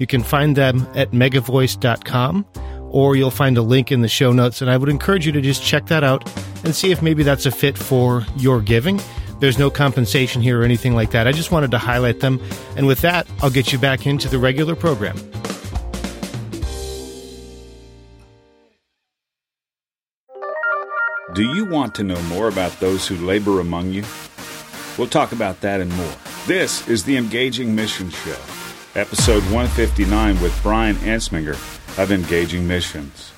You can find them at megavoice.com or you'll find a link in the show notes. And I would encourage you to just check that out and see if maybe that's a fit for your giving. There's no compensation here or anything like that. I just wanted to highlight them. And with that, I'll get you back into the regular program. Do you want to know more about those who labor among you? We'll talk about that and more. This is the Engaging Mission Show episode 159 with Brian Ensminger of Engaging Missions.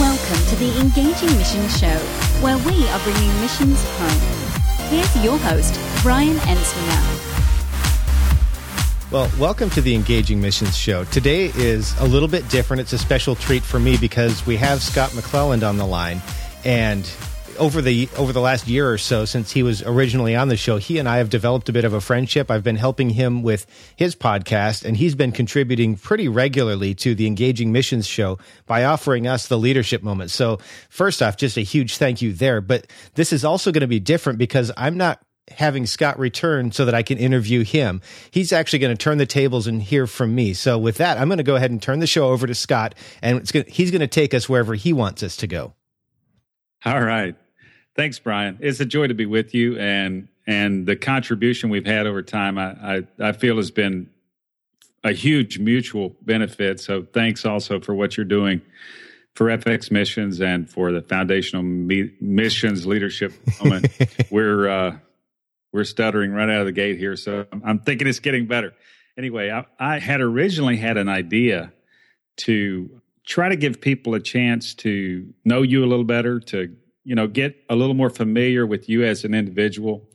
Welcome to the Engaging Missions Show, where we are bringing missions home. Here's your host, Brian Ensminger. Well, welcome to the Engaging Missions Show. Today is a little bit different. It's a special treat for me because we have Scott McClelland on the line, and over the over the last year or so since he was originally on the show, he and I have developed a bit of a friendship. I've been helping him with his podcast, and he's been contributing pretty regularly to the Engaging Missions show by offering us the leadership moment. So, first off, just a huge thank you there. But this is also going to be different because I'm not having Scott return so that I can interview him. He's actually going to turn the tables and hear from me. So with that, I'm going to go ahead and turn the show over to Scott, and going to, he's going to take us wherever he wants us to go. All right. Thanks, Brian. It's a joy to be with you, and and the contribution we've had over time, I I, I feel has been a huge mutual benefit. So thanks also for what you're doing for FX Missions and for the Foundational Me- Missions Leadership Moment. we're uh, we're stuttering right out of the gate here, so I'm thinking it's getting better. Anyway, I, I had originally had an idea to try to give people a chance to know you a little better, to you know, get a little more familiar with you as an individual.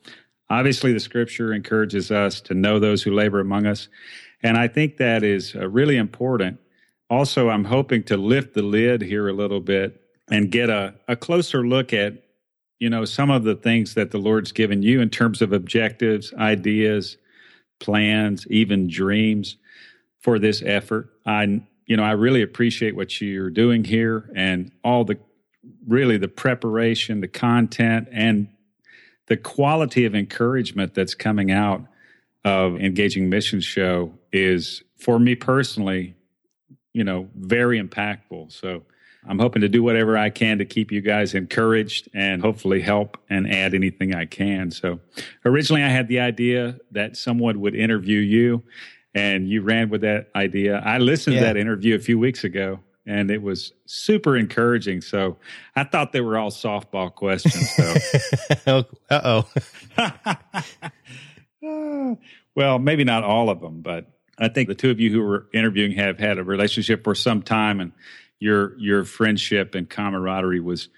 Obviously, the scripture encourages us to know those who labor among us. And I think that is uh, really important. Also, I'm hoping to lift the lid here a little bit and get a, a closer look at, you know, some of the things that the Lord's given you in terms of objectives, ideas, plans, even dreams for this effort. I, you know, I really appreciate what you're doing here and all the really the preparation, the content, and the quality of encouragement that's coming out of Engaging Mission Show is, for me personally, you know, very impactful. So I'm hoping to do whatever I can to keep you guys encouraged and hopefully help and add anything I can. So originally I had the idea that someone would interview you and you ran with that idea. I listened yeah. to that interview a few weeks ago and it was super encouraging. So I thought they were all softball questions. So. uh oh. well, maybe not all of them, but I think the two of you who were interviewing have had a relationship for some time, and your your friendship and camaraderie was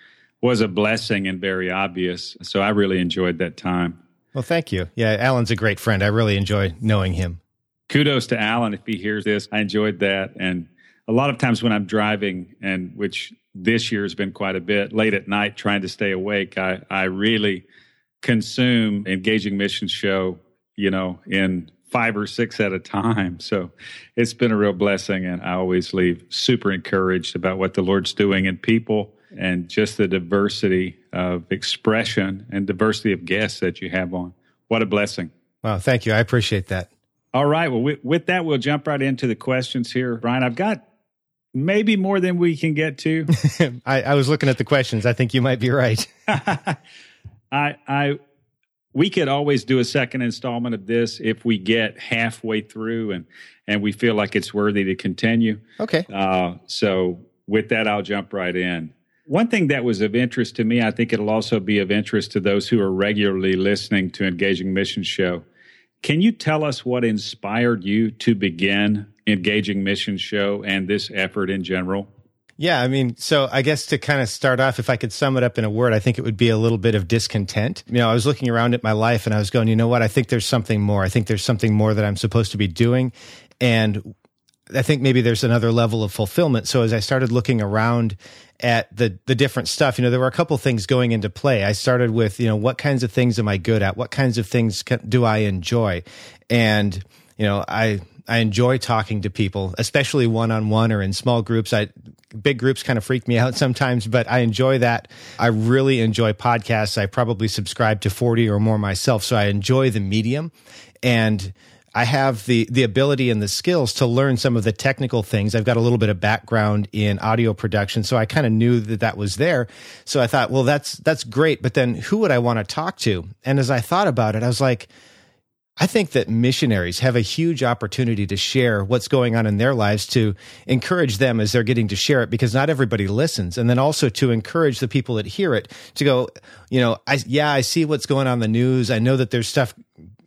was a blessing and very obvious. So I really enjoyed that time. Well, thank you. Yeah, Alan's a great friend. I really enjoy knowing him. Kudos to Alan if he hears this. I enjoyed that and a lot of times when I'm driving, and which this year has been quite a bit, late at night trying to stay awake, I, I really consume engaging mission show, you know, in five or six at a time. So it's been a real blessing. And I always leave super encouraged about what the Lord's doing in people and just the diversity of expression and diversity of guests that you have on. What a blessing. Wow. Thank you. I appreciate that. All right. Well, with, with that, we'll jump right into the questions here. Brian, I've got maybe more than we can get to. I, I, was looking at the questions. I think you might be right. I, I, we could always do a second installment of this if we get halfway through and and we feel like it's worthy to continue. Okay. Uh, so with that, I'll jump right in. One thing that was of interest to me, I think it'll also be of interest to those who are regularly listening to Engaging Mission Show. Can you tell us what inspired you to begin engaging mission show and this effort in general? Yeah, I mean, so I guess to kind of start off, if I could sum it up in a word, I think it would be a little bit of discontent. You know, I was looking around at my life and I was going, you know what? I think there's something more. I think there's something more that I'm supposed to be doing. And I think maybe there's another level of fulfillment. So as I started looking around at the the different stuff, you know, there were a couple things going into play. I started with, you know, what kinds of things am I good at? What kinds of things do I enjoy? And you know, I I enjoy talking to people, especially one on one or in small groups. I big groups kind of freak me out sometimes, but I enjoy that. I really enjoy podcasts. I probably subscribe to 40 or more myself, so I enjoy the medium and I have the the ability and the skills to learn some of the technical things. I've got a little bit of background in audio production, so I kind of knew that that was there. So I thought, well, that's that's great, but then who would I want to talk to? And as I thought about it, I was like, I think that missionaries have a huge opportunity to share what's going on in their lives to encourage them as they're getting to share it because not everybody listens. And then also to encourage the people that hear it to go, you know, I, yeah, I see what's going on in the news. I know that there's stuff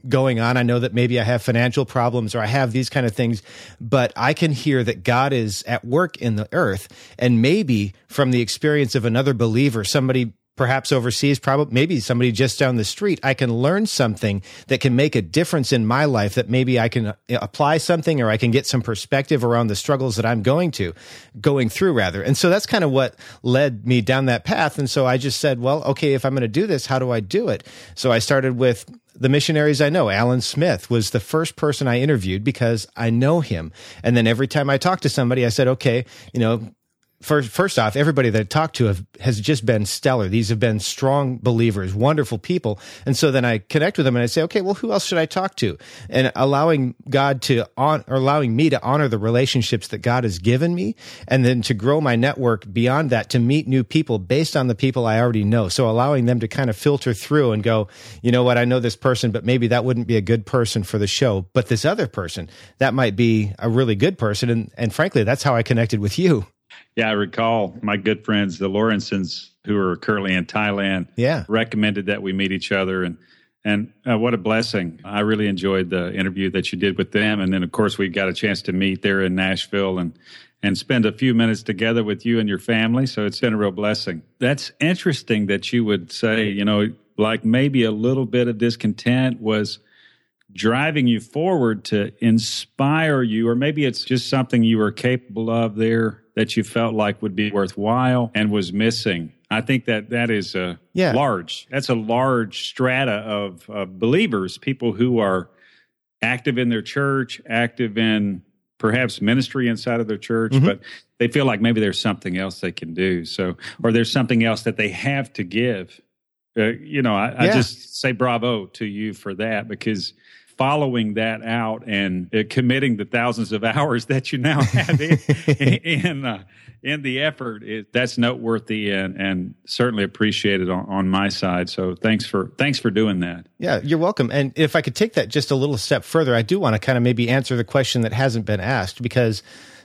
going on. I know that maybe I have financial problems or I have these kind of things, but I can hear that God is at work in the earth. And maybe from the experience of another believer, somebody perhaps overseas, probably maybe somebody just down the street, I can learn something that can make a difference in my life that maybe I can uh, apply something or I can get some perspective around the struggles that I'm going to, going through rather. And so that's kind of what led me down that path. And so I just said, well, okay, if I'm going to do this, how do I do it? So I started with the missionaries I know. Alan Smith was the first person I interviewed because I know him. And then every time I talked to somebody, I said, okay, you know, first, first off, everybody that I talked to have, has just been stellar. These have been strong believers, wonderful people. And so then I connect with them and I say, okay, well, who else should I talk to? And allowing God to on, or allowing me to honor the relationships that God has given me and then to grow my network beyond that to meet new people based on the people I already know. So allowing them to kind of filter through and go, you know what? I know this person, but maybe that wouldn't be a good person for the show. But this other person, that might be a really good person. And, and frankly, that's how I connected with you. Yeah, I recall my good friends, the Lawrences, who are currently in Thailand. Yeah, recommended that we meet each other, and and uh, what a blessing! I really enjoyed the interview that you did with them, and then of course we got a chance to meet there in Nashville and and spend a few minutes together with you and your family. So it's been a real blessing. That's interesting that you would say, you know, like maybe a little bit of discontent was driving you forward to inspire you, or maybe it's just something you were capable of there that you felt like would be worthwhile and was missing. I think that that is a yeah. large. That's a large strata of, of believers, people who are active in their church, active in perhaps ministry inside of their church, mm-hmm. but they feel like maybe there's something else they can do. So, or there's something else that they have to give. Uh, you know, I, yeah. I, just say bravo to you for that because following that out and uh, committing the thousands of hours that you now have in in, uh, in, the effort is that's noteworthy and, and certainly appreciated on, on, my side. So thanks for thanks for doing that. Yeah, you're welcome. And if I could take that just a little step further, I do want to kind of maybe answer the question that hasn't been asked because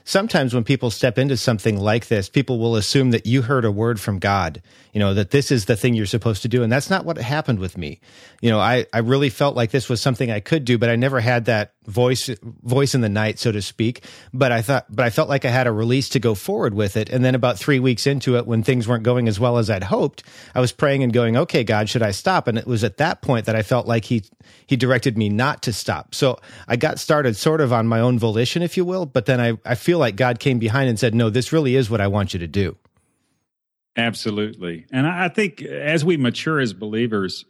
sometimes when people step into something like this, people will assume that you heard a word from God, you know, that this is the thing you're supposed to do. And that's not what happened with me. You know, I, I really felt like this was something I could do, but I never had that voice, voice in the night, so to speak. But I thought, but I felt like I had a release to go forward with it. And then about three weeks into it, when things weren't going as well as I'd hoped, I was praying and going, okay, God, should I stop? And it was at that point that I felt like he, he directed me not to stop. So I got started sort of on my own volition, if you will. But then I, I feel like God came behind and said, no, this really is what I want you to do. Absolutely. And I think as we mature as believers,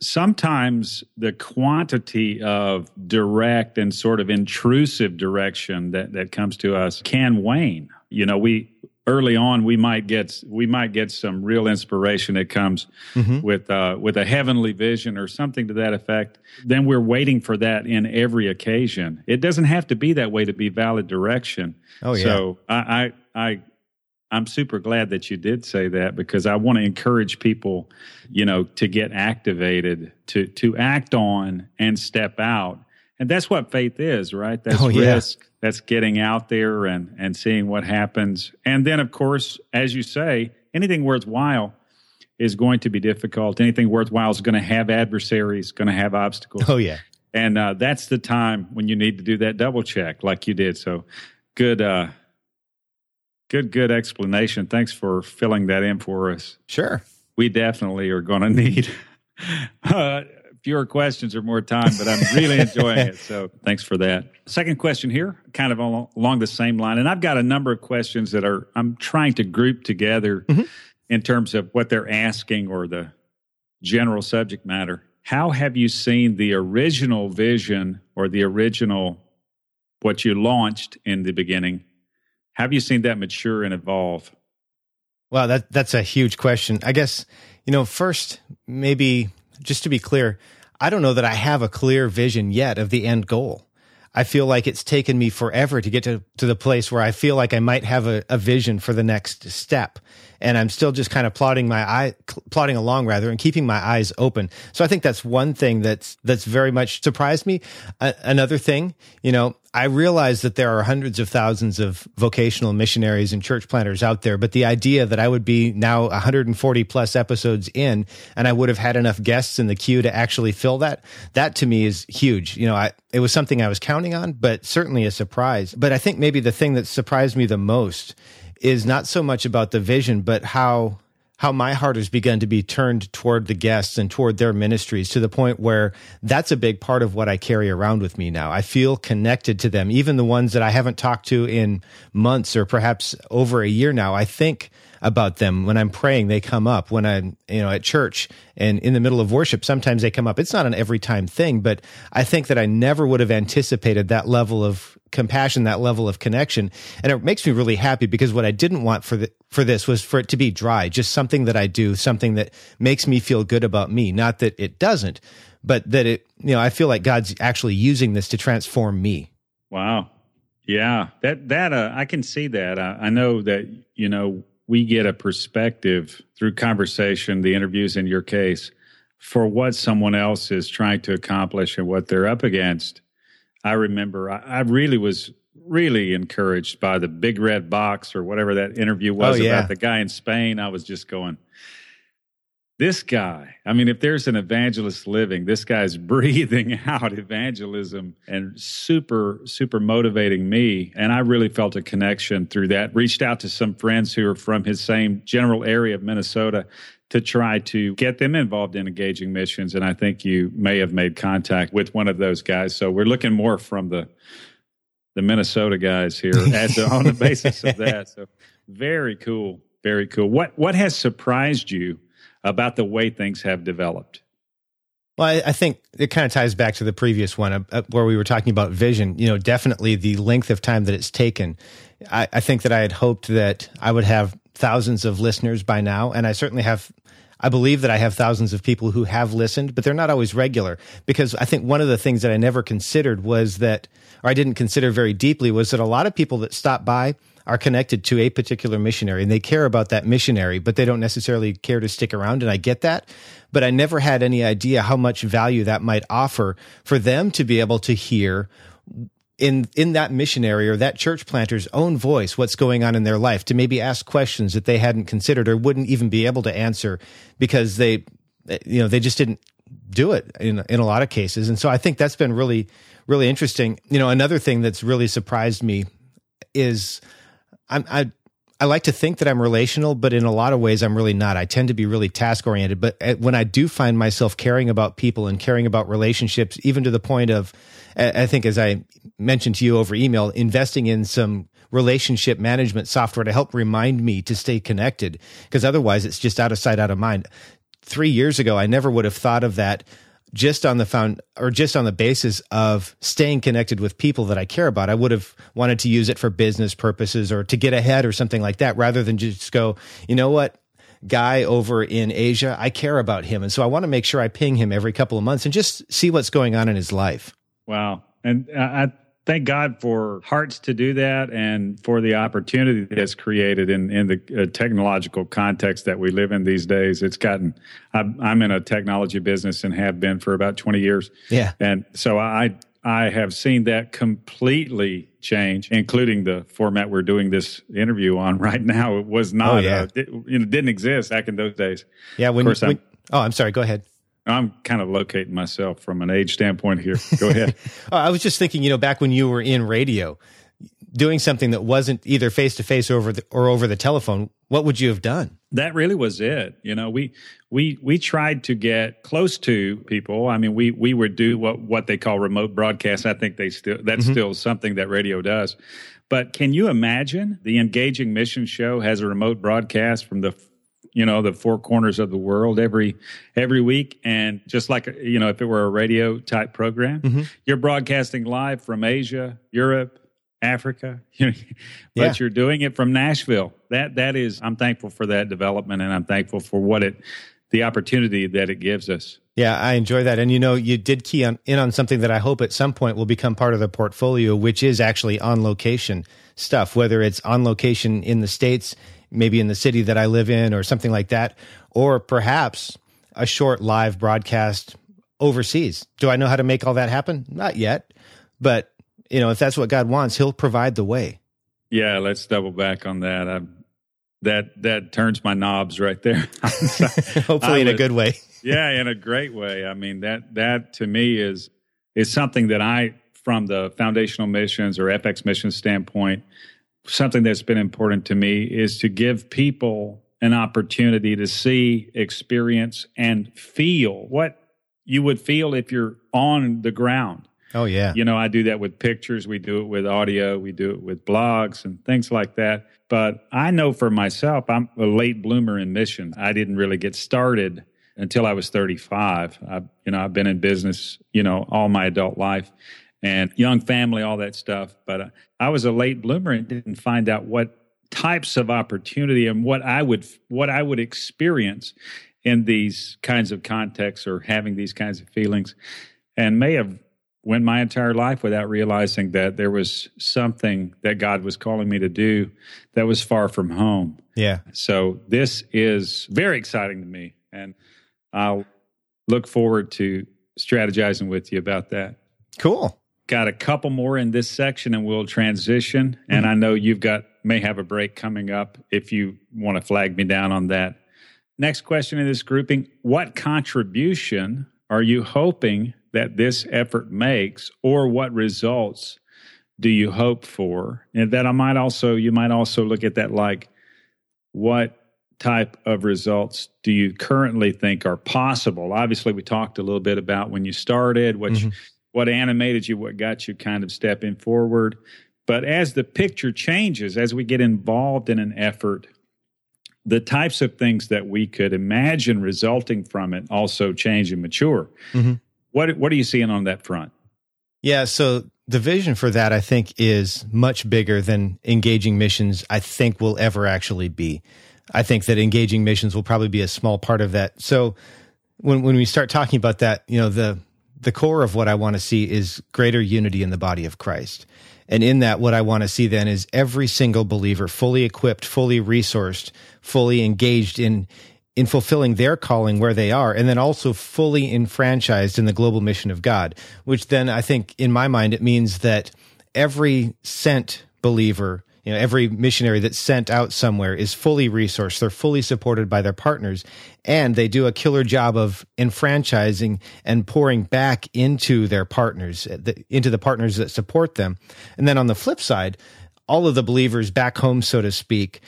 sometimes the quantity of direct and sort of intrusive direction that, that comes to us can wane. You know, we early on we might get we might get some real inspiration that comes mm-hmm. with uh, with a heavenly vision or something to that effect. Then we're waiting for that in every occasion. It doesn't have to be that way to be valid direction. Oh yeah. So I I, I I'm super glad that you did say that because I want to encourage people, you know, to get activated, to to act on and step out. And that's what faith is, right? That's oh, yeah. risk. That's getting out there and and seeing what happens. And then of course, as you say, anything worthwhile is going to be difficult. Anything worthwhile is going to have adversaries, going to have obstacles. Oh yeah. And uh, that's the time when you need to do that double check like you did. So good uh Good, good explanation. Thanks for filling that in for us. Sure. We definitely are going to need uh, fewer questions or more time, but I'm really enjoying it. So thanks for that. Second question here, kind of along the same line. And I've got a number of questions that are I'm trying to group together mm-hmm. in terms of what they're asking or the general subject matter. How have you seen the original vision or the original what you launched in the beginning? Have you seen that mature and evolve? Well, that that's a huge question. I guess, you know, first maybe just to be clear, I don't know that I have a clear vision yet of the end goal. I feel like it's taken me forever to get to, to the place where I feel like I might have a, a vision for the next step. And I'm still just kind of plodding my eye, plodding along rather, and keeping my eyes open. So I think that's one thing that's, that's very much surprised me. another thing, you know, I realize that there are hundreds of thousands of vocational missionaries and church planters out there, but the idea that I would be now 140 plus episodes in and I would have had enough guests in the queue to actually fill that, that to me is huge. You know, I, it was something I was counting on, but certainly a surprise. But I think maybe the thing that surprised me the most is not so much about the vision, but how how my heart has begun to be turned toward the guests and toward their ministries to the point where that's a big part of what I carry around with me now. I feel connected to them, even the ones that I haven't talked to in months or perhaps over a year now. I think about them when I'm praying. They come up when I'm, you know, at church and in the middle of worship. Sometimes they come up. It's not an every time thing, but I think that I never would have anticipated that level of compassion, that level of connection. And it makes me really happy because what I didn't want for the, for this was for it to be dry, just something that I do, something that makes me feel good about me. Not that it doesn't, but that it, you know, I feel like God's actually using this to transform me. Wow. Yeah. That, that, uh, I can see that. I, I know that, you know, we get a perspective through conversation, the interviews in your case, for what someone else is trying to accomplish and what they're up against. I remember I, I, really was really encouraged by the big red box or whatever that interview was oh, yeah. about the guy in Spain. I was just going, this guy, I mean, if there's an evangelist living, this guy's breathing out evangelism and super, super motivating me. And I really felt a connection through that. Reached out to some friends who are from his same general area of Minnesota to try to get them involved in engaging missions. And I think you may have made contact with one of those guys. So we're looking more from the the Minnesota guys here on the basis of that. So very cool, very cool. What what has surprised you about the way things have developed? Well, I, I think it kind of ties back to the previous one uh, uh, where we were talking about vision. You know, definitely the length of time that it's taken. I, I think that I had hoped that I would have thousands of listeners by now, and I certainly have I believe that I have thousands of people who have listened, but they're not always regular because I think one of the things that I never considered was that, or I didn't consider very deeply was that a lot of people that stop by are connected to a particular missionary and they care about that missionary, but they don't necessarily care to stick around. And I get that, but I never had any idea how much value that might offer for them to be able to hear in in that missionary or that church planter's own voice what's going on in their life to maybe ask questions that they hadn't considered or wouldn't even be able to answer because they you know they just didn't do it in in a lot of cases. And so I think that's been really really interesting. You know another thing that's really surprised me is I'm I I like to think that I'm relational, but in a lot of ways, I'm really not. I tend to be really task oriented. But uh, when I do find myself caring about people and caring about relationships, even to the point of, I think, as I mentioned to you over email, investing in some relationship management software to help remind me to stay connected, because otherwise it's just out of sight, out of mind. Three years ago, I never would have thought of that just on the found or just on the basis of staying connected with people that I care about. I would have wanted to use it for business purposes or to get ahead or something like that rather than just go, you know what? Guy over in Asia, I care about him. And so I want to make sure I ping him every couple of months and just see what's going on in his life. Wow. And uh, I thank God for hearts to do that and for the opportunity that's created in, in the uh, technological context that we live in these days. It's gotten, I'm, I'm, in a technology business and have been for about 20 years. Yeah. And so I, I have seen that completely change, including the format we're doing this interview on right now. It was not, oh, yeah. uh, it, you didn't exist back in those days. Yeah. When, when, I'm, oh, I'm sorry. Go ahead. I'm kind of locating myself from an age standpoint here. Go ahead. I was just thinking, you know, back when you were in radio, doing something that wasn't either face to face or over the, or over the telephone, what would you have done? That really was it. You know, we we we tried to get close to people. I mean, we we would do what what they call remote broadcast. I think they still that's mm-hmm. still something that radio does. But can you imagine the engaging mission show has a remote broadcast from the you know the four corners of the world every every week and just like you know if it were a radio type program mm-hmm. you're broadcasting live from asia europe africa but yeah. you're doing it from nashville that that is i'm thankful for that development and i'm thankful for what it the opportunity that it gives us yeah, I enjoy that. And you know, you did key on, in on something that I hope at some point will become part of the portfolio, which is actually on location stuff, whether it's on location in the States, maybe in the city that I live in or something like that, or perhaps a short live broadcast overseas. Do I know how to make all that happen? Not yet. But, you know, if that's what God wants, he'll provide the way. Yeah, let's double back on that. I, that that turns my knobs right there. Hopefully in a good way. yeah, in a great way. I mean, that that to me is is something that I from the foundational missions or FX missions standpoint something that's been important to me is to give people an opportunity to see, experience, and feel what you would feel if you're on the ground. Oh, yeah. You know, I do that with pictures, we do it with audio, we do it with blogs and things like that. But I know for myself, I'm a late bloomer in mission. I didn't really get started until I was 35. I, you know, I've been in business, you know, all my adult life and young family, all that stuff. But uh, I was a late bloomer and didn't find out what types of opportunity and what I would what I would experience in these kinds of contexts or having these kinds of feelings, and may have went my entire life without realizing that there was something that God was calling me to do that was far from home. Yeah. So this is very exciting to me, and I'll look forward to strategizing with you about that. Cool got a couple more in this section and we'll transition. And I know you've got may have a break coming up if you want to flag me down on that. Next question in this grouping What contribution are you hoping that this effort makes, or what results do you hope for? And that I might also, you might also look at that like, what type of results do you currently think are possible? Obviously, we talked a little bit about when you started, what mm-hmm. What animated you, what got you kind of stepping forward. But as the picture changes, as we get involved in an effort, the types of things that we could imagine resulting from it also change and mature. Mm-hmm. What what are you seeing on that front? Yeah, so the vision for that I think is much bigger than engaging missions I think will ever actually be. I think that engaging missions will probably be a small part of that. So when when we start talking about that, you know, the the core of what I want to see is greater unity in the body of Christ. And in that, what I want to see then is every single believer fully equipped, fully resourced, fully engaged in, in fulfilling their calling where they are, and then also fully enfranchised in the global mission of God, which then I think in my mind, it means that every sent believer you know every missionary that's sent out somewhere is fully resourced. They're fully supported by their partners. And they do a killer job of enfranchising and pouring back into their partners uh, into the partners that support them. And then on the flip side all of the believers back home so to speak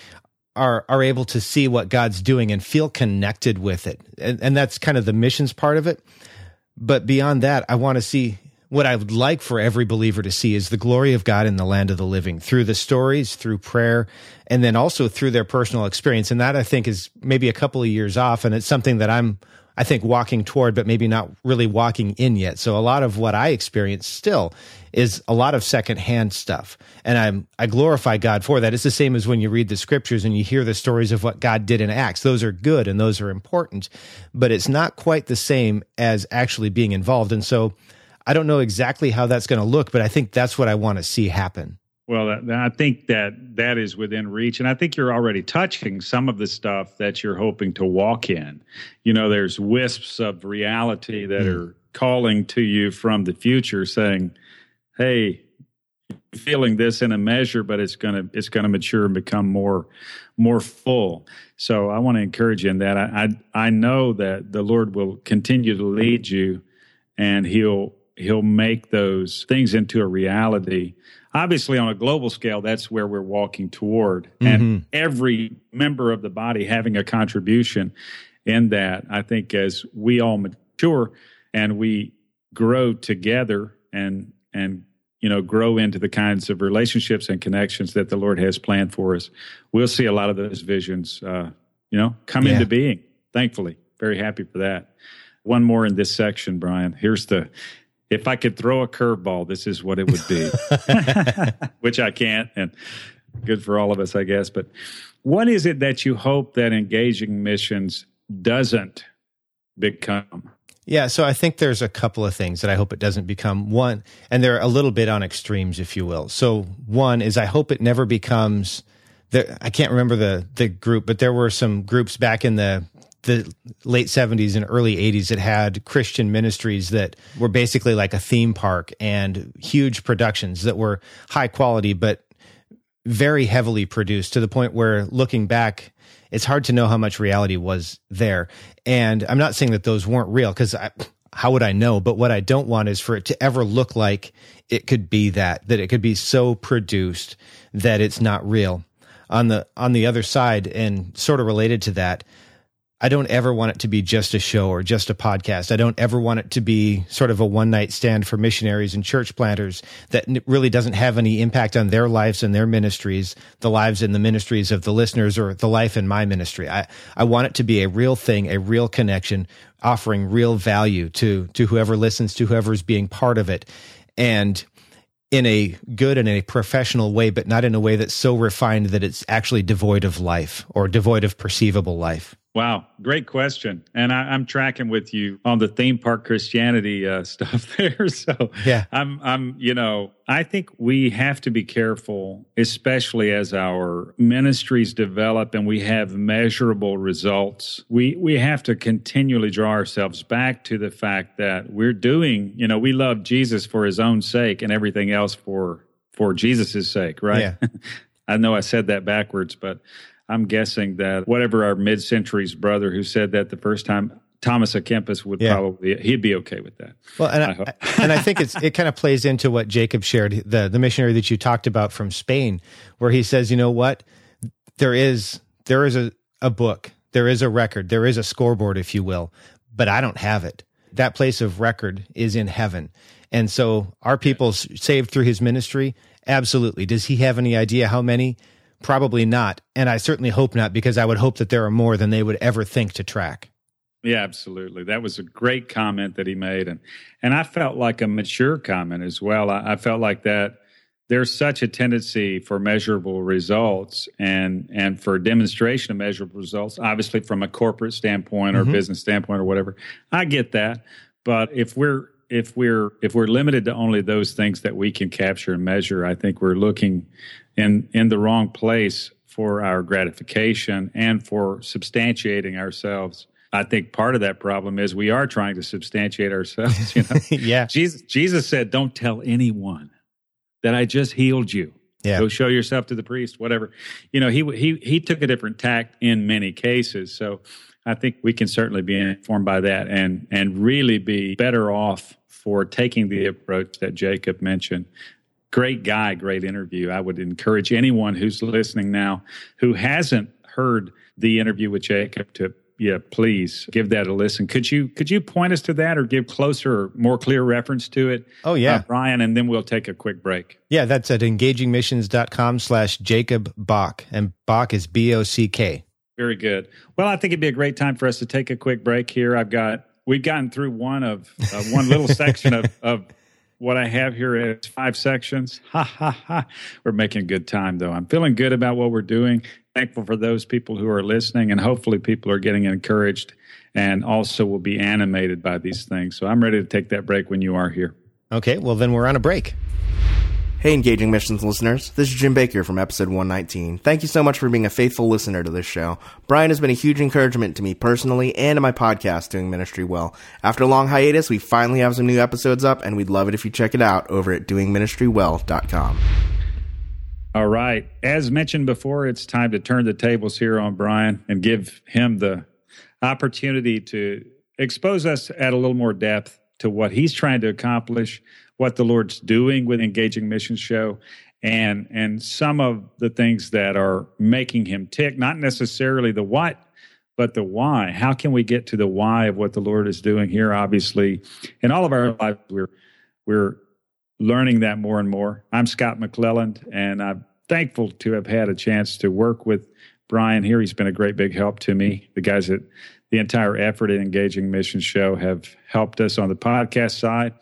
are are able to see what God's doing and feel connected with it. And, and that's kind of the missions part of it. But beyond that i want to see what I would like for every believer to see is the glory of God in the land of the living through the stories, through prayer, and then also through their personal experience. And that I think is maybe a couple of years off. And it's something that I'm, I think, walking toward, but maybe not really walking in yet. So a lot of what I experience still is a lot of secondhand stuff. And I'm, I glorify God for that. It's the same as when you read the scriptures and you hear the stories of what God did in Acts. Those are good and those are important, but it's not quite the same as actually being involved. And so, I don't know exactly how that's going to look, but I think that's what I want to see happen. Well, I think that that is within reach. And I think you're already touching some of the stuff that you're hoping to walk in. You know, there's wisps of reality that mm. are calling to you from the future saying, hey, feeling this in a measure but it's going to it's going to mature and become more more full so i want to encourage you in that I, I i know that the lord will continue to lead you and he'll he'll make those things into a reality. obviously on a global scale that's where we're walking toward mm-hmm. and every member of the body having a contribution in that i think as we all mature and we grow together and and you know grow into the kinds of relationships and connections that the lord has planned for us we'll see a lot of those visions uh, you know come yeah. into being thankfully very happy for that one more in this section brian here's the if I could throw a curveball, this is what it would be, which I can't, and good for all of us, I guess. But what is it that you hope that engaging missions doesn't become? Yeah, so I think there's a couple of things that I hope it doesn't become. One, and they're a little bit on extremes, if you will. So one is I hope it never becomes. The, I can't remember the the group, but there were some groups back in the the late 70s and early 80s it had Christian ministries that were basically like a theme park and huge productions that were high quality, but very heavily produced to the point where looking back, it's hard to know how much reality was there. And I'm not saying that those weren't real because how would I know? But what I don't want is for it to ever look like it could be that, that it could be so produced that it's not real. On the, on the other side and sort of related to that, I don't ever want it to be just a show or just a podcast. I don't ever want it to be sort of a one night stand for missionaries and church planters that really doesn't have any impact on their lives and their ministries, the lives and the ministries of the listeners or the life in my ministry. I, I want it to be a real thing, a real connection, offering real value to, to whoever listens, to whoever's being part of it. And in a good and a professional way, but not in a way that's so refined that it's actually devoid of life or devoid of perceivable life. Wow, great question. And I, am tracking with you on the theme park Christianity uh, stuff there. So yeah, I'm, I'm, you know, I think we have to be careful, especially as our ministries develop and we have measurable results. We we have to continually draw ourselves back to the fact that we're doing, you know, we love Jesus for His own sake and everything else for for Jesus's sake, right? Yeah. I know I said that backwards, but I'm guessing that whatever our mid centuries brother who said that the first time, Thomas à Kempis would yeah. probably he'd be okay with that. Well, and I, I and I think it's it kind of plays into what Jacob shared the the missionary that you talked about from Spain, where he says, you know what, there is there is a a book, there is a record, there is a scoreboard, if you will, but I don't have it. That place of record is in heaven, and so our people saved through his ministry. Absolutely. Does he have any idea how many? Probably not. And I certainly hope not, because I would hope that there are more than they would ever think to track. Yeah, absolutely. That was a great comment that he made. And and I felt like a mature comment as well. I, I felt like that there's such a tendency for measurable results and and for demonstration of measurable results, obviously from a corporate standpoint or mm-hmm. business standpoint or whatever. I get that. But if we're if we're if we're limited to only those things that we can capture and measure, I think we're looking in in the wrong place for our gratification and for substantiating ourselves. I think part of that problem is we are trying to substantiate ourselves. You know? yeah. Jesus, Jesus said, "Don't tell anyone that I just healed you. Yeah. Go show yourself to the priest, whatever." You know, he he he took a different tact in many cases. So I think we can certainly be informed by that and and really be better off for taking the approach that Jacob mentioned great guy, great interview. I would encourage anyone who's listening now who hasn't heard the interview with Jacob to yeah, please give that a listen. Could you could you point us to that or give closer or more clear reference to it? Oh yeah. Uh, Brian, and then we'll take a quick break. Yeah, that's at engagingmissions.com slash Jacob Bock. And Bock is B O C K. Very good. Well, I think it'd be a great time for us to take a quick break here. I've got we've gotten through one of uh, one little section of, of what I have here is five sections. Ha ha ha. We're making good time though. I'm feeling good about what we're doing. Thankful for those people who are listening, and hopefully people are getting encouraged and also will be animated by these things. So I'm ready to take that break when you are here. Okay, well then we're on a break. Hey, Engaging Missions listeners. This is Jim Baker from episode 119. Thank you so much for being a faithful listener to this show. Brian has been a huge encouragement to me personally and to my podcast, Doing Ministry Well. After a long hiatus, we finally have some new episodes up, and we'd love it if you check it out over at doingministrywell.com. All right. As mentioned before, it's time to turn the tables here on Brian and give him the opportunity to expose us at a little more depth to what he's trying to accomplish what the Lord's doing with Engaging Mission Show and and some of the things that are making him tick, not necessarily the what, but the why. How can we get to the why of what the Lord is doing here? Obviously, in all of our lives, we're we're learning that more and more. I'm Scott McClelland, and I'm thankful to have had a chance to work with Brian here. He's been a great big help to me. The guys at the entire effort in Engaging Mission Show have helped us on the podcast side,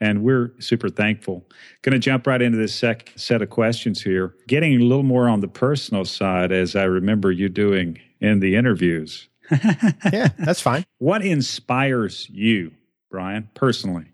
and we're super thankful. Going to jump right into this second set of questions here. Getting a little more on the personal side, as I remember you doing in the interviews. yeah, that's fine. What inspires you, Brian, personally?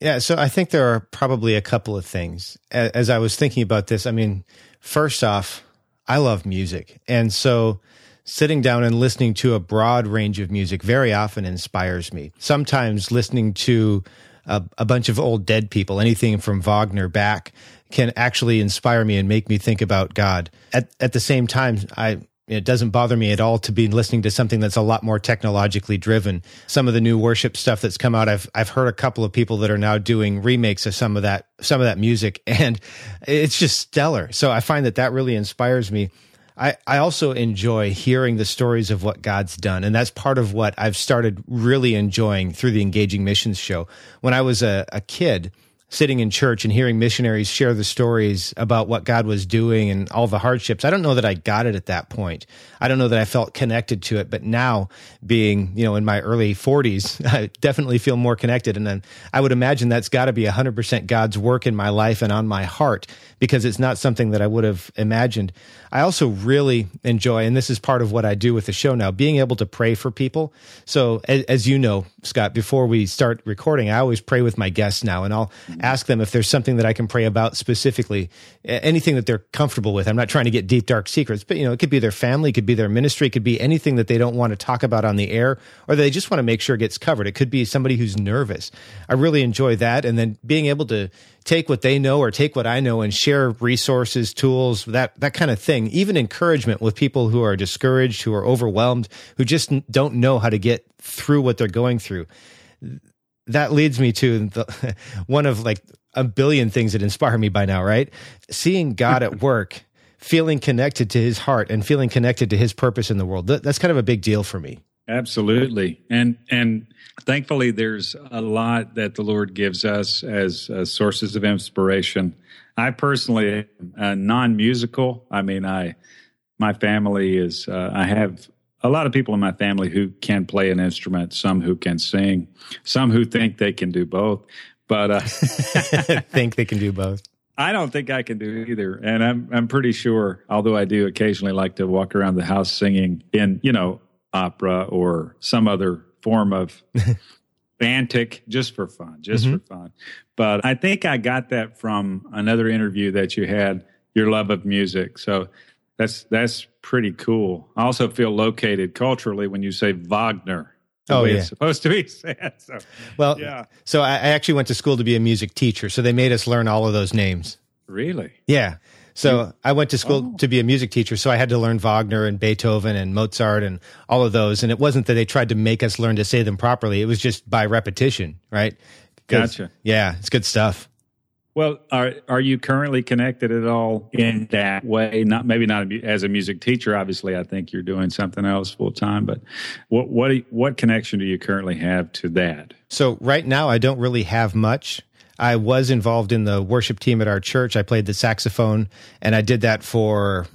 Yeah, so I think there are probably a couple of things. As I was thinking about this, I mean, first off, I love music. And so sitting down and listening to a broad range of music very often inspires me. Sometimes listening to a, a, bunch of old dead people, anything from Wagner back, can actually inspire me and make me think about God. At at the same time, I it doesn't bother me at all to be listening to something that's a lot more technologically driven. Some of the new worship stuff that's come out, I've I've heard a couple of people that are now doing remakes of some of that some of that music, and it's just stellar. So I find that that really inspires me. I, I also enjoy hearing the stories of what God's done. And that's part of what I've started really enjoying through the Engaging Missions show. When I was a, a kid, sitting in church and hearing missionaries share the stories about what God was doing and all the hardships. I don't know that I got it at that point. I don't know that I felt connected to it, but now being, you know, in my early 40s, I definitely feel more connected. And then I would imagine that's got to be 100% God's work in my life and on my heart because it's not something that I would have imagined. I also really enjoy, and this is part of what I do with the show now, being able to pray for people. So, as, as you know, Scott, before we start recording, I always pray with my guests now, and I'll mm-hmm. ask them if there's something that I can pray about specifically, anything that they're comfortable with. I'm not trying to get deep, dark secrets, but you know, it could be their family, it could be their ministry, it could be anything that they don't want to talk about on the air, or they just want to make sure it gets covered. It could be somebody who's nervous. I really enjoy that, and then being able to take what they know or take what I know and share resources, tools, that that kind of thing. Even encouragement with people who are discouraged, who are overwhelmed, who just don't know how to get through what they're going through. That leads me to the, one of like a billion things that inspire me by now, right? Seeing God at work, feeling connected to his heart and feeling connected to his purpose in the world. That's kind of a big deal for me. Absolutely. And and thankfully there's a lot that the Lord gives us as uh, sources of inspiration. I personally uh, non-musical. I mean, I my family is uh, I have a lot of people in my family who can play an instrument, some who can sing, some who think they can do both. But uh, think they can do both. I don't think I can do either, and I'm I'm pretty sure. Although I do occasionally like to walk around the house singing in you know opera or some other form of bantic just for fun, just mm-hmm. for fun. But I think I got that from another interview that you had, your love of music. So that's that's pretty cool. I also feel located culturally when you say Wagner. oh, yeah. it's supposed to be said. So, well, yeah. So I actually went to school to be a music teacher, so they made us learn all of those names. Really? Yeah. So hmm. I went to school oh. to be a music teacher, so I had to learn Wagner and Beethoven and Mozart and all of those. And it wasn't that they tried to make us learn to say them properly; it was just by repetition, right? Gotcha. Yeah, it's good stuff. Well, are are you currently connected at all in that way? Not maybe not as a music teacher. Obviously, I think you're doing something else full time. But what what what connection do you currently have to that? So right now, I don't really have much. I was involved in the worship team at our church. I played the saxophone and I did that for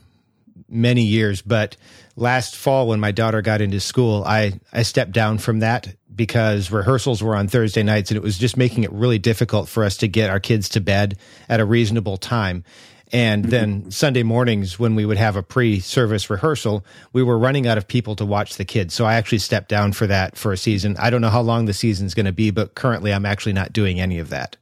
many years. But last fall, when my daughter got into school, I, I stepped down from that because rehearsals were on Thursday nights and it was just making it really difficult for us to get our kids to bed at a reasonable time. And mm-hmm. then Sunday mornings, when we would have a pre service rehearsal, we were running out of people to watch the kids. So I actually stepped down for that for a season. I don't know how long the season's going to be, but currently I'm actually not doing any of that.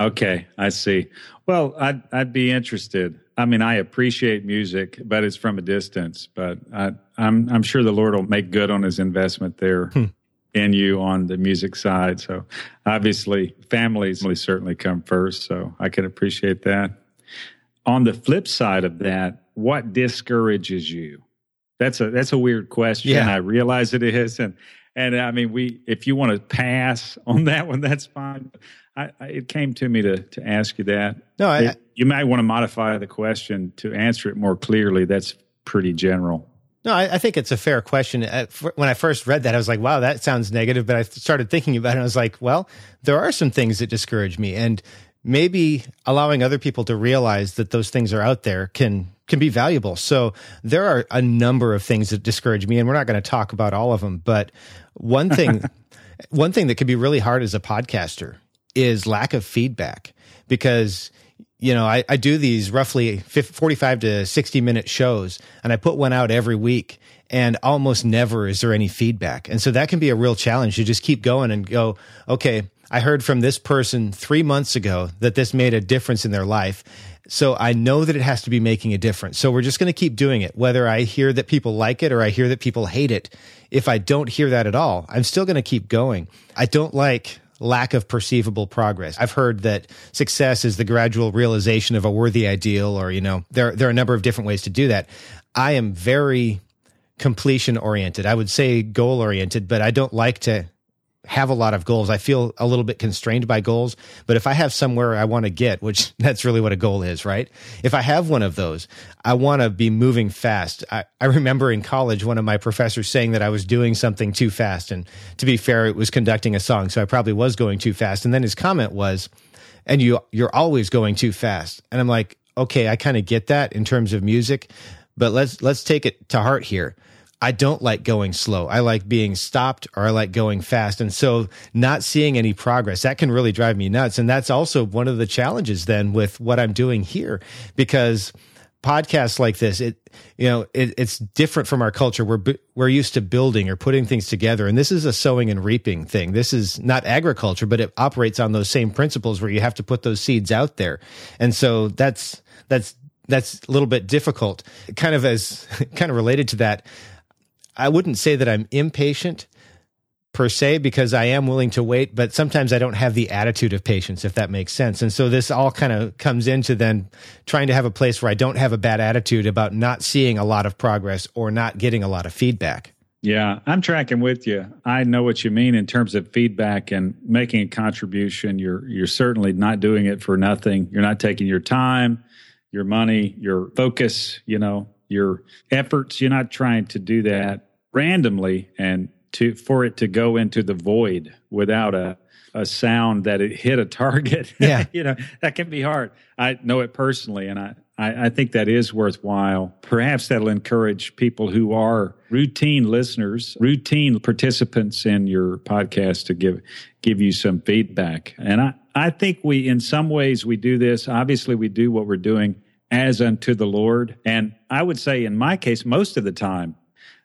Okay, I see. Well, I'd I'd be interested. I mean, I appreciate music, but it's from a distance. But I, am I'm, I'm sure the Lord will make good on His investment there hmm. in you on the music side. So, obviously, families certainly come first. So I can appreciate that. On the flip side of that, what discourages you? That's a that's a weird question. Yeah. I realize it is, and and I mean, we if you want to pass on that one, that's fine. I, I, it came to me to to ask you that. No, I, It- you might want to modify the question to answer it more clearly. That's pretty general. No, I, I think it's a fair question. Uh, when I first read that, I was like, wow, that sounds negative. But I started thinking about it. And I was like, well, there are some things that discourage me. And maybe allowing other people to realize that those things are out there can can be valuable. So there are a number of things that discourage me, and we're not going to talk about all of them. But one thing, one thing that can be really hard as a podcaster is lack of feedback because you know, I, I do these roughly 50, 45 to 60 minute shows and I put one out every week and almost never is there any feedback. And so that can be a real challenge. You just keep going and go, okay, I heard from this person three months ago that this made a difference in their life. So I know that it has to be making a difference. So we're just going to keep doing it. Whether I hear that people like it or I hear that people hate it. If I don't hear that at all, I'm still going to keep going. I don't like lack of perceivable progress. I've heard that success is the gradual realization of a worthy ideal, or, you know, there, there are a number of different ways to do that. I am very completion oriented. I would say goal oriented, but I don't like to have a lot of goals. I feel a little bit constrained by goals, but if I have somewhere I want to get, which that's really what a goal is, right? If I have one of those, I want to be moving fast. I, I remember in college, one of my professors saying that I was doing something too fast. And to be fair, it was conducting a song. So I probably was going too fast. And then his comment was, and you, you're always going too fast. And I'm like, okay, I kind of get that in terms of music, but let's, let's take it to heart here. I don't like going slow. I like being stopped or I like going fast. And so not seeing any progress, that can really drive me nuts. And that's also one of the challenges then with what I'm doing here because podcasts like this, it, you know, it, it's different from our culture. We're, we're used to building or putting things together. And this is a sowing and reaping thing. This is not agriculture, but it operates on those same principles where you have to put those seeds out there. And so that's, that's, that's a little bit difficult. Kind of as, kind of related to that, I wouldn't say that I'm impatient per se because I am willing to wait, but sometimes I don't have the attitude of patience, if that makes sense. And so this all kind of comes into then trying to have a place where I don't have a bad attitude about not seeing a lot of progress or not getting a lot of feedback. Yeah, I'm tracking with you. I know what you mean in terms of feedback and making a contribution. You're you're certainly not doing it for nothing. You're not taking your time, your money, your focus, you know, your efforts. You're not trying to do that randomly and to for it to go into the void without a a sound that it hit a target. Yeah. you know, that can be hard. I know it personally and I I, I think that is worthwhile. Perhaps that'll encourage people who are routine listeners, routine participants in your podcast to give give you some feedback. And I, I think we in some ways we do this. Obviously we do what we're doing as unto the Lord. And I would say in my case, most of the time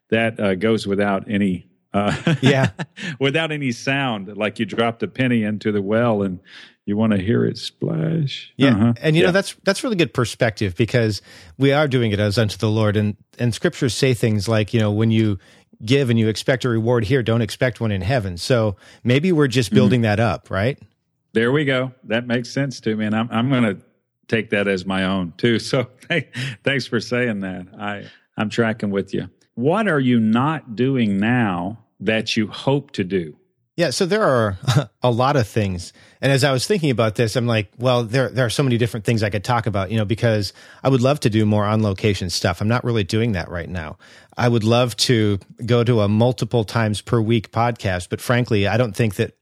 that uh, goes without any uh, Yeah. without any sound, like you dropped a penny into the well and you want to hear it splash. Yeah. Uh-huh. And you Yeah. know, that's that's really good perspective because we are doing it as unto the Lord. And and scriptures say things like, you know, when you give and you expect a reward here, don't expect one in heaven. So maybe we're just Mm-hmm. building that up, right? There we go. That makes sense to me, and I'm I'm going to take that as my own too. So thanks for saying that. I I'm tracking with you. What are you not doing now that you hope to do? Yeah, so there are a lot of things. And as I was thinking about this, I'm like, well, there there are so many different things I could talk about, you know, because I would love to do more on location stuff. I'm not really doing that right now. I would love to go to a multiple times per week podcast, but frankly, I don't think that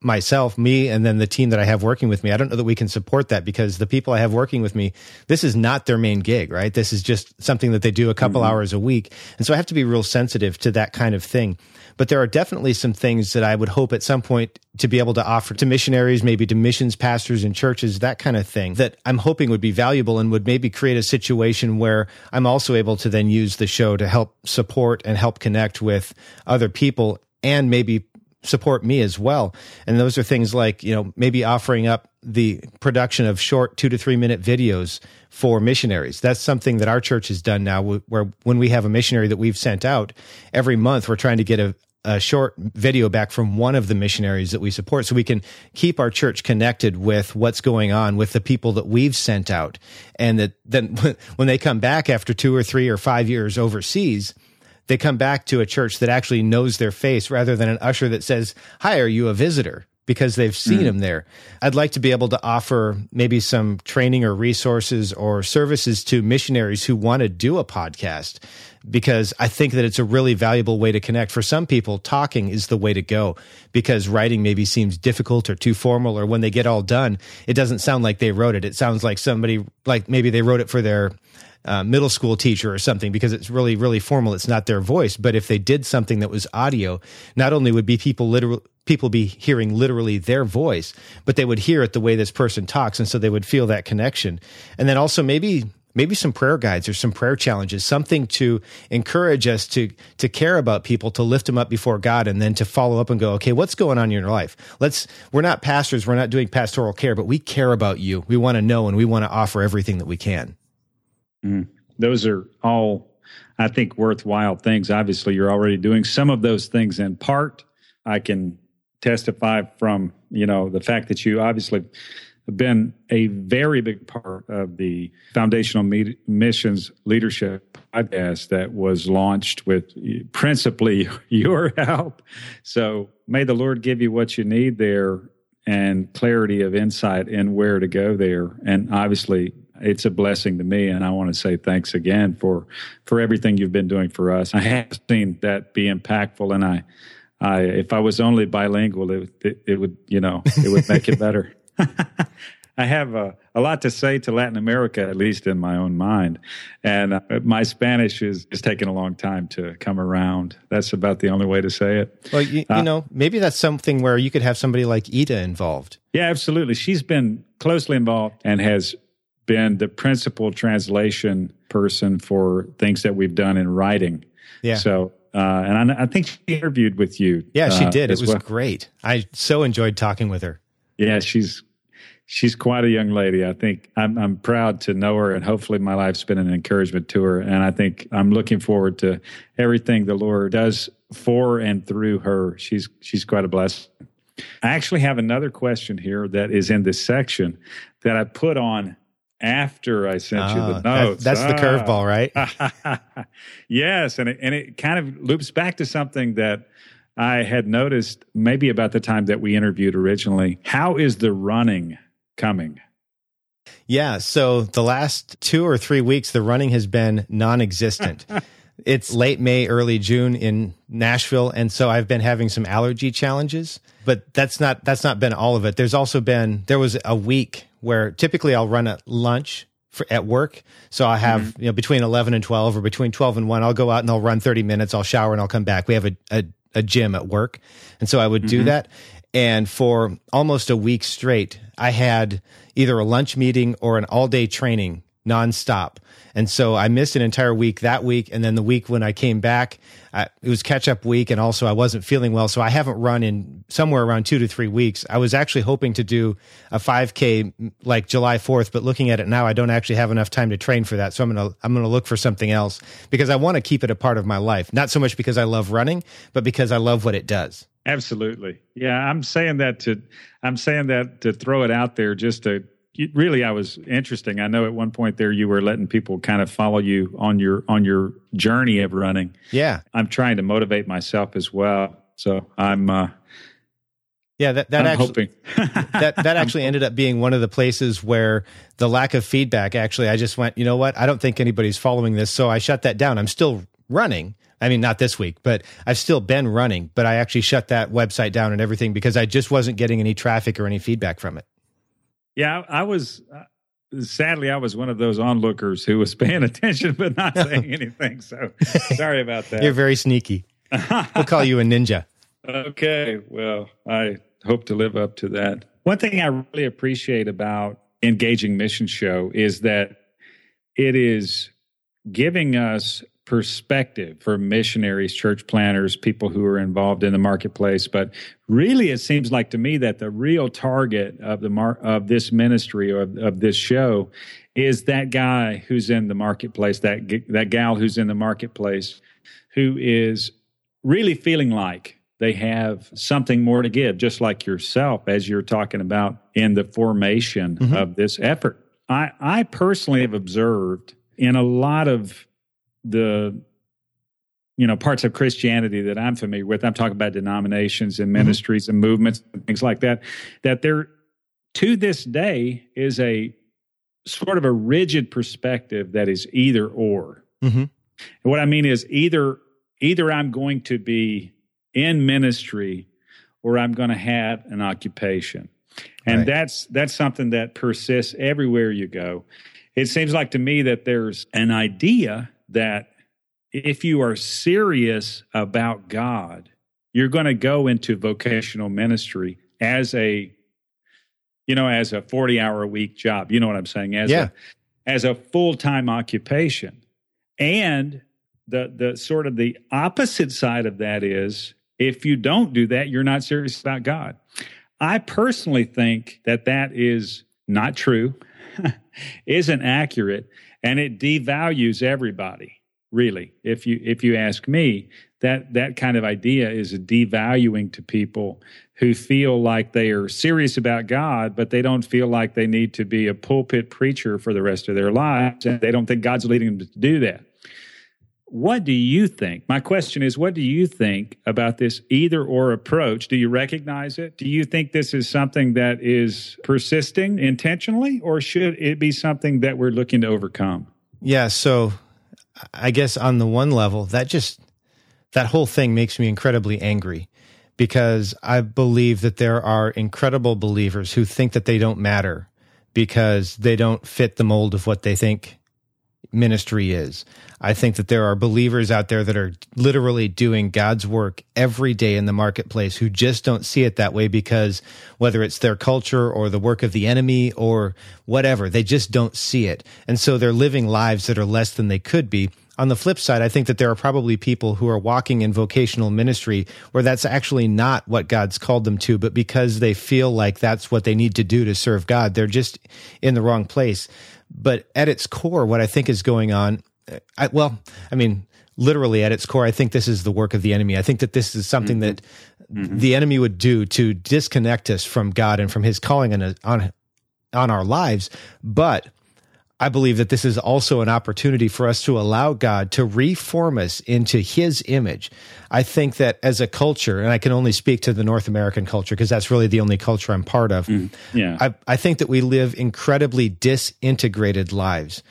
myself, me, and then the team that I have working with me, I don't know that we can support that because the people I have working with me, this is not their main gig, right? This is just something that they do a couple mm-hmm. hours a week. And so I have to be real sensitive to that kind of thing. But there are definitely some things that I would hope at some point to be able to offer to missionaries, maybe to missions pastors and churches, that kind of thing that I'm hoping would be valuable and would maybe create a situation where I'm also able to then use the show to help support and help connect with other people and maybe support me as well. And those are things like, you know, maybe offering up the production of short two to three minute videos for missionaries. That's something that our church has done now, where when we have a missionary that we've sent out every month, we're trying to get a, a short video back from one of the missionaries that we support so we can keep our church connected with what's going on with the people that we've sent out. And that then when they come back after two or three or five years overseas, they come back to a church that actually knows their face rather than an usher that says, Hi, are you a visitor? because they've seen mm. him there. I'd like to be able to offer maybe some training or resources or services to missionaries who want to do a podcast because I think that it's a really valuable way to connect. For some people, talking is the way to go because writing maybe seems difficult or too formal, or when they get all done, it doesn't sound like they wrote it. It sounds like somebody, like maybe they wrote it for their uh, middle school teacher or something because it's really, really formal. It's not their voice. But if they did something that was audio, not only would be people literal, people be hearing literally their voice, but they would hear it the way this person talks. And so they would feel that connection. And then also maybe maybe some prayer guides or some prayer challenges, something to encourage us to to care about people, to lift them up before God, and then to follow up and go, okay, what's going on in your life? Let's. We're not pastors, we're not doing pastoral care, but we care about you. We want to know, and we want to offer everything that we can. Mm. Those are all, I think, worthwhile things. Obviously, you're already doing some of those things in part. I can testify from you know the fact that you obviously have been a very big part of the foundational Me- missions leadership podcast that was launched with principally your help. So may the Lord give you what you need there and clarity of insight in where to go there. And obviously, it's a blessing to me, and I want to say thanks again for for everything you've been doing for us. I have seen that be impactful, and I, I if I was only bilingual, it, it, it would you know it would make it better. I have a, a, lot to say to Latin America, at least in my own mind. And uh, my Spanish is, is taking a long time to come around. That's about the only way to say it. Well, you, uh, you know, maybe that's something where you could have somebody like Ida involved. Yeah, absolutely. She's been closely involved and has been the principal translation person for things that we've done in writing. Yeah. So uh, and I, I, think she interviewed with you. Yeah, she uh, did. It was well. great. I so enjoyed talking with her. Yeah, she's she's quite a young lady. I think I'm, I'm proud to know her, and hopefully, my life's been an encouragement to her. And I think I'm looking forward to everything the Lord does for and through her. She's she's quite a blessing. I actually have another question here that is in this section that I put on after I sent you the ah, notes. That, that's ah. the curveball, right? yes, and it, and it kind of loops back to something that I had noticed maybe about the time that we interviewed originally. How is the running coming? Yeah. So the last two or three weeks, the running has been non existent. it's late May, early June in Nashville. And so I've been having some allergy challenges, but that's not, that's not been all of it. There's also been, there was a week where typically I'll run at lunch for, at work. So I have, mm-hmm. you know, between 11 and 12 or between 12 and 1, I'll go out and I'll run 30 minutes. I'll shower and I'll come back. We have a, a, a gym at work. And so I would mm-hmm. do that. And for almost a week straight, I had either a lunch meeting or an all day training nonstop. And so I missed an entire week that week. And then the week when I came back, I, it was catch up week. And also I wasn't feeling well. So I haven't run in somewhere around two to three weeks. I was actually hoping to do a 5K like July 4th, but looking at it now, I don't actually have enough time to train for that. So I'm going to, I'm going to look for something else because I want to keep it a part of my life. Not so much because I love running, but because I love what it does. Absolutely. Yeah, I'm saying that to I'm saying that to throw it out there just to really I was interesting. I know at one point there you were letting people kind of follow you on your on your journey of running. Yeah. I'm trying to motivate myself as well. So I'm uh yeah, that, that I'm actually that that actually ended up being one of the places where the lack of feedback actually I just went, you know what? I don't think anybody's following this, so I shut that down. I'm still running, I mean, not this week, but I've still been running, but I actually shut that website down and everything because I just wasn't getting any traffic or any feedback from it. Yeah, I was. Uh, sadly, I was one of those onlookers who was paying attention but not saying anything. So sorry about that. You're very sneaky. we'll call you a ninja. Okay. Well, I hope to live up to that. One thing I really appreciate about Engaging Mission Show is that it is giving us perspective for missionaries, church planners, people who are involved in the marketplace. But really, it seems like to me that the real target of the mar- of this ministry or of, of this show is that guy who's in the marketplace, that that gal who's in the marketplace, who is really feeling like they have something more to give, just like yourself, as you're talking about in the formation mm-hmm. of this effort. I, I personally have observed in a lot of the you know parts of Christianity that I'm familiar with. I'm talking about denominations and mm-hmm. ministries mm-hmm. and movements and things like that. That there, to this day, is a sort of a rigid perspective that is either or. Mm-hmm. And what I mean is either either I'm going to be in ministry or I'm going to have an occupation. And right. that's that's something that persists everywhere you go. It seems like to me that there's an idea that if you are serious about God, you're going to go into vocational ministry as a you know as a 40 hour a week job. You know what i'm saying? As yeah. a as a full-time occupation. And the the sort of the opposite side of that is if you don't do that you're not serious about god. I personally think that that is not true isn't accurate and it devalues everybody really if you if you ask me that that kind of idea is devaluing to people who feel like they are serious about God, but they don't feel like they need to be a pulpit preacher for the rest of their lives, and they don't think God's leading them to do that. What do you think? My question is, what do you think about this either or approach? Do you recognize it? Do you think this is something that is persisting intentionally, or should it be something that we're looking to overcome? Yeah. So I guess on the one level, that just, that whole thing makes me incredibly angry because I believe that there are incredible believers who think that they don't matter because they don't fit the mold of what they think ministry is. I think that there are believers out there that are literally doing God's work every day in the marketplace who just don't see it that way because whether it's their culture or the work of the enemy or whatever, they just don't see it. And so they're living lives that are less than they could be on the flip side, I think that there are probably people who are walking in vocational ministry where that's actually not what God's called them to, but because they feel like that's what they need to do to serve God, they're just in the wrong place. But at its core, what I think is going on, I, well, I mean, literally at its core, I think this is the work of the enemy. I think that this is something mm-hmm. that mm-hmm. the enemy would do to disconnect us from God and from his calling on, on, on our lives. But I believe that this is also an opportunity for us to allow God to reform us into his image. I think that as a culture, and I can only speak to the North American culture because that's really the only culture I'm part of. Mm, yeah. I, I think that we live incredibly disintegrated lives.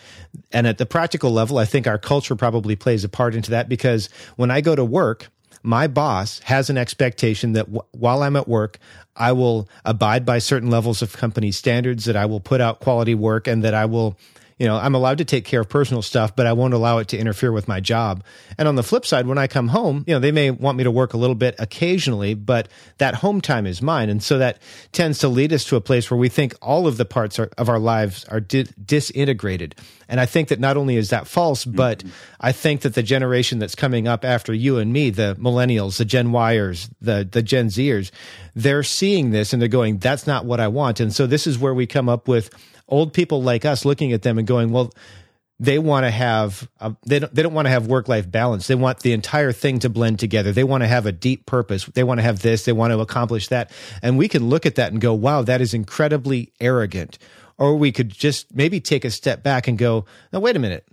And at the practical level, I think our culture probably plays a part into that because when I go to work, my boss has an expectation that w- while I'm at work, I will abide by certain levels of company standards, that I will put out quality work, and that I will you know, I'm allowed to take care of personal stuff, but I won't allow it to interfere with my job. And on the flip side, when I come home, you know, they may want me to work a little bit occasionally, but that home time is mine. And so that tends to lead us to a place where we think all of the parts are, of our lives are di- disintegrated. And I think that not only is that false, mm-hmm. but mm-hmm. I think that the generation that's coming up after you and me, the millennials, the Gen Yers, the, the Gen Zers, they're seeing this and they're going, that's not what I want. And so this is where we come up with old people like us looking at them and going, well, they want to have a, they don't they don't want to have work life balance. They want the entire thing to blend together. They want to have a deep purpose. They want to have this. They want to accomplish that. And we can look at that and go, "Wow, that is incredibly arrogant." Or we could just maybe take a step back and go, "Now wait a minute.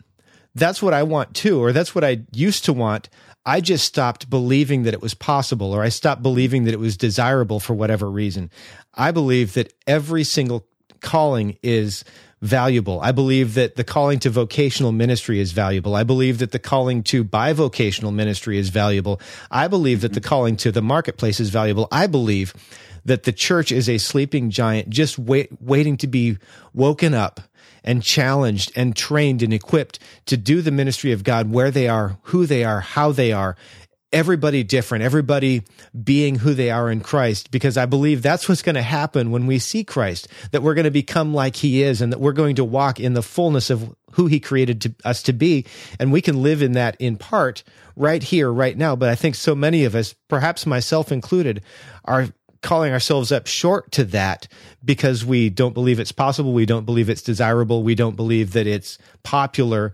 That's what I want too, or that's what I used to want. I just stopped believing that it was possible, or I stopped believing that it was desirable for whatever reason. I believe that every single calling is valuable. I believe that the calling to vocational ministry is valuable. I believe that the calling to bivocational ministry is valuable. I believe that the mm-hmm. calling to the marketplace is valuable. I believe that the church is a sleeping giant just wait, waiting to be woken up and challenged and trained and equipped to do the ministry of God where they are, who they are, how they are, everybody different, everybody being who they are in Christ, because I believe that's what's going to happen when we see Christ, that we're going to become like he is and that we're going to walk in the fullness of who he created to, us to be. And we can live in that in part right here, right now. But I think so many of us, perhaps myself included, are calling ourselves up short to that because we don't believe it's possible. We don't believe it's desirable. We don't believe that it's popular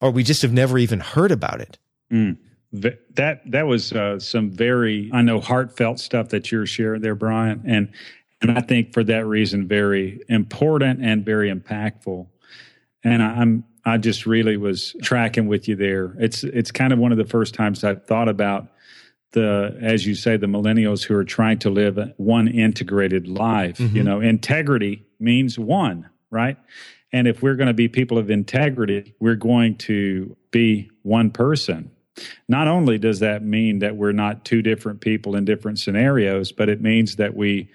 or we just have never even heard about it. Mm that that was uh, some very I know heartfelt stuff that you're sharing there, Brian, and and I think for that reason very important and very impactful. And I, I'm I just really was tracking with you there. It's it's kind of one of the first times I've thought about the as you say the millennials who are trying to live one integrated life. Mm-hmm. You know, integrity means one, right? And if we're going to be people of integrity, we're going to be one person. Not only does that mean that we're not two different people in different scenarios, but it means that we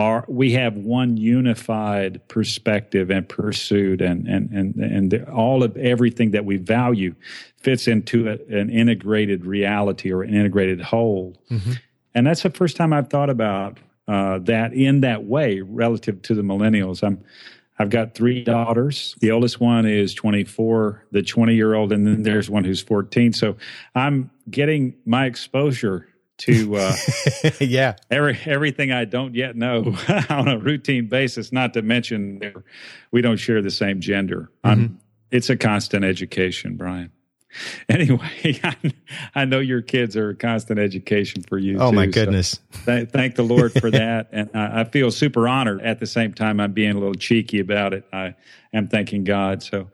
are we have one unified perspective and pursuit and and and and the, all of everything that we value fits into a, an integrated reality or an integrated whole mm-hmm. and that's the first time i've thought about uh, that in that way relative to the millennials i'm i've got three daughters the oldest one is 24 the 20 year old and then there's one who's 14 so i'm getting my exposure to uh, yeah every everything I don't yet know on a routine basis. Not to mention we don't share the same gender. Mm-hmm. It's a constant education, Brian. Anyway, I, know your kids are a constant education for you. Oh too, my goodness! So th- thank the Lord for that, and I, I feel super honored. At the same time, I'm being a little cheeky about it. I am thanking God. So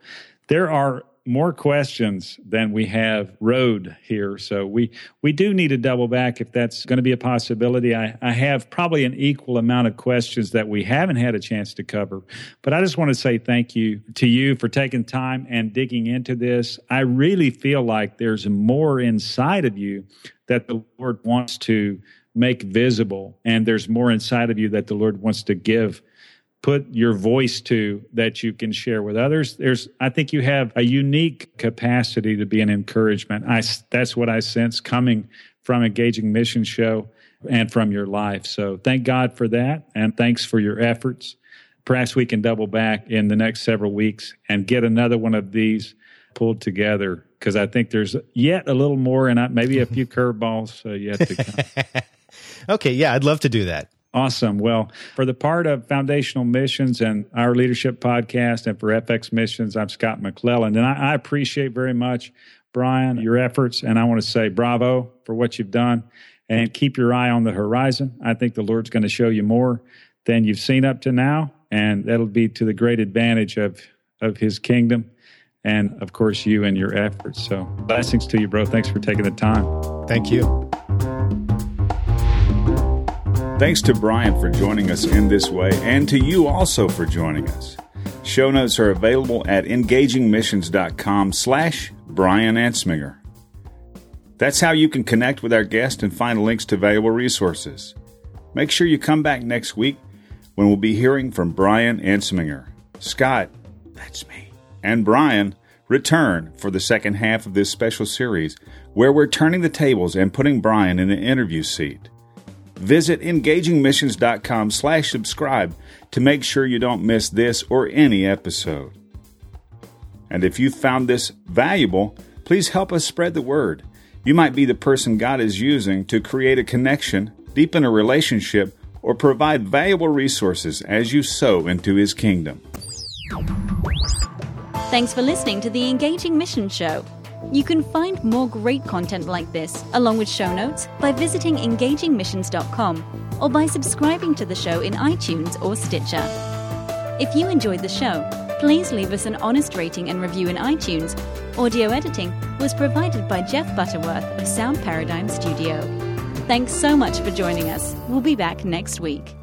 there are more questions than we have road here. So we, we do need to double back if that's going to be a possibility. I, I have probably an equal amount of questions that we haven't had a chance to cover. But I just want to say thank you to you for taking time and digging into this. I really feel like there's more inside of you that the Lord wants to make visible, and there's more inside of you that the Lord wants to give put your voice to that you can share with others. There's, I think you have a unique capacity to be an encouragement. I, that's what I sense coming from Engaging Mission Show and from your life. So thank God for that. And thanks for your efforts. Perhaps we can double back in the next several weeks and get another one of these pulled together because I think there's yet a little more and maybe a few curveballs uh, yet to come. okay. Yeah. I'd love to do that. Awesome. Well, for the part of Foundational Missions and our leadership podcast, and for FX Missions, I'm Scott McClelland. And I, I appreciate very much, Brian, your efforts. And I want to say bravo for what you've done and keep your eye on the horizon. I think the Lord's going to show you more than you've seen up to now. And that'll be to the great advantage of, of his kingdom and, of course, you and your efforts. So, blessings to you, bro. Thanks for taking the time. Thank you. Thanks to Brian for joining us in this way, and to you also for joining us. Show notes are available at engagingmissions.com slash Brian Ansminger. That's how you can connect with our guest and find links to valuable resources. Make sure you come back next week when we'll be hearing from Brian Ansminger. Scott, that's me, and Brian return for the second half of this special series where we're turning the tables and putting Brian in the interview seat. Visit engagingmissions.com slash subscribe to make sure you don't miss this or any episode. And if you found this valuable, please help us spread the word. You might be the person God is using to create a connection, deepen a relationship, or provide valuable resources as you sow into His kingdom. Thanks for listening to the Engaging Mission Show. You can find more great content like this, along with show notes, by visiting engagingmissions.com or by subscribing to the show in iTunes or Stitcher. If you enjoyed the show, please leave us an honest rating and review in iTunes. Audio editing was provided by Jeff Butterworth of Sound Paradigm Studio. Thanks so much for joining us. We'll be back next week.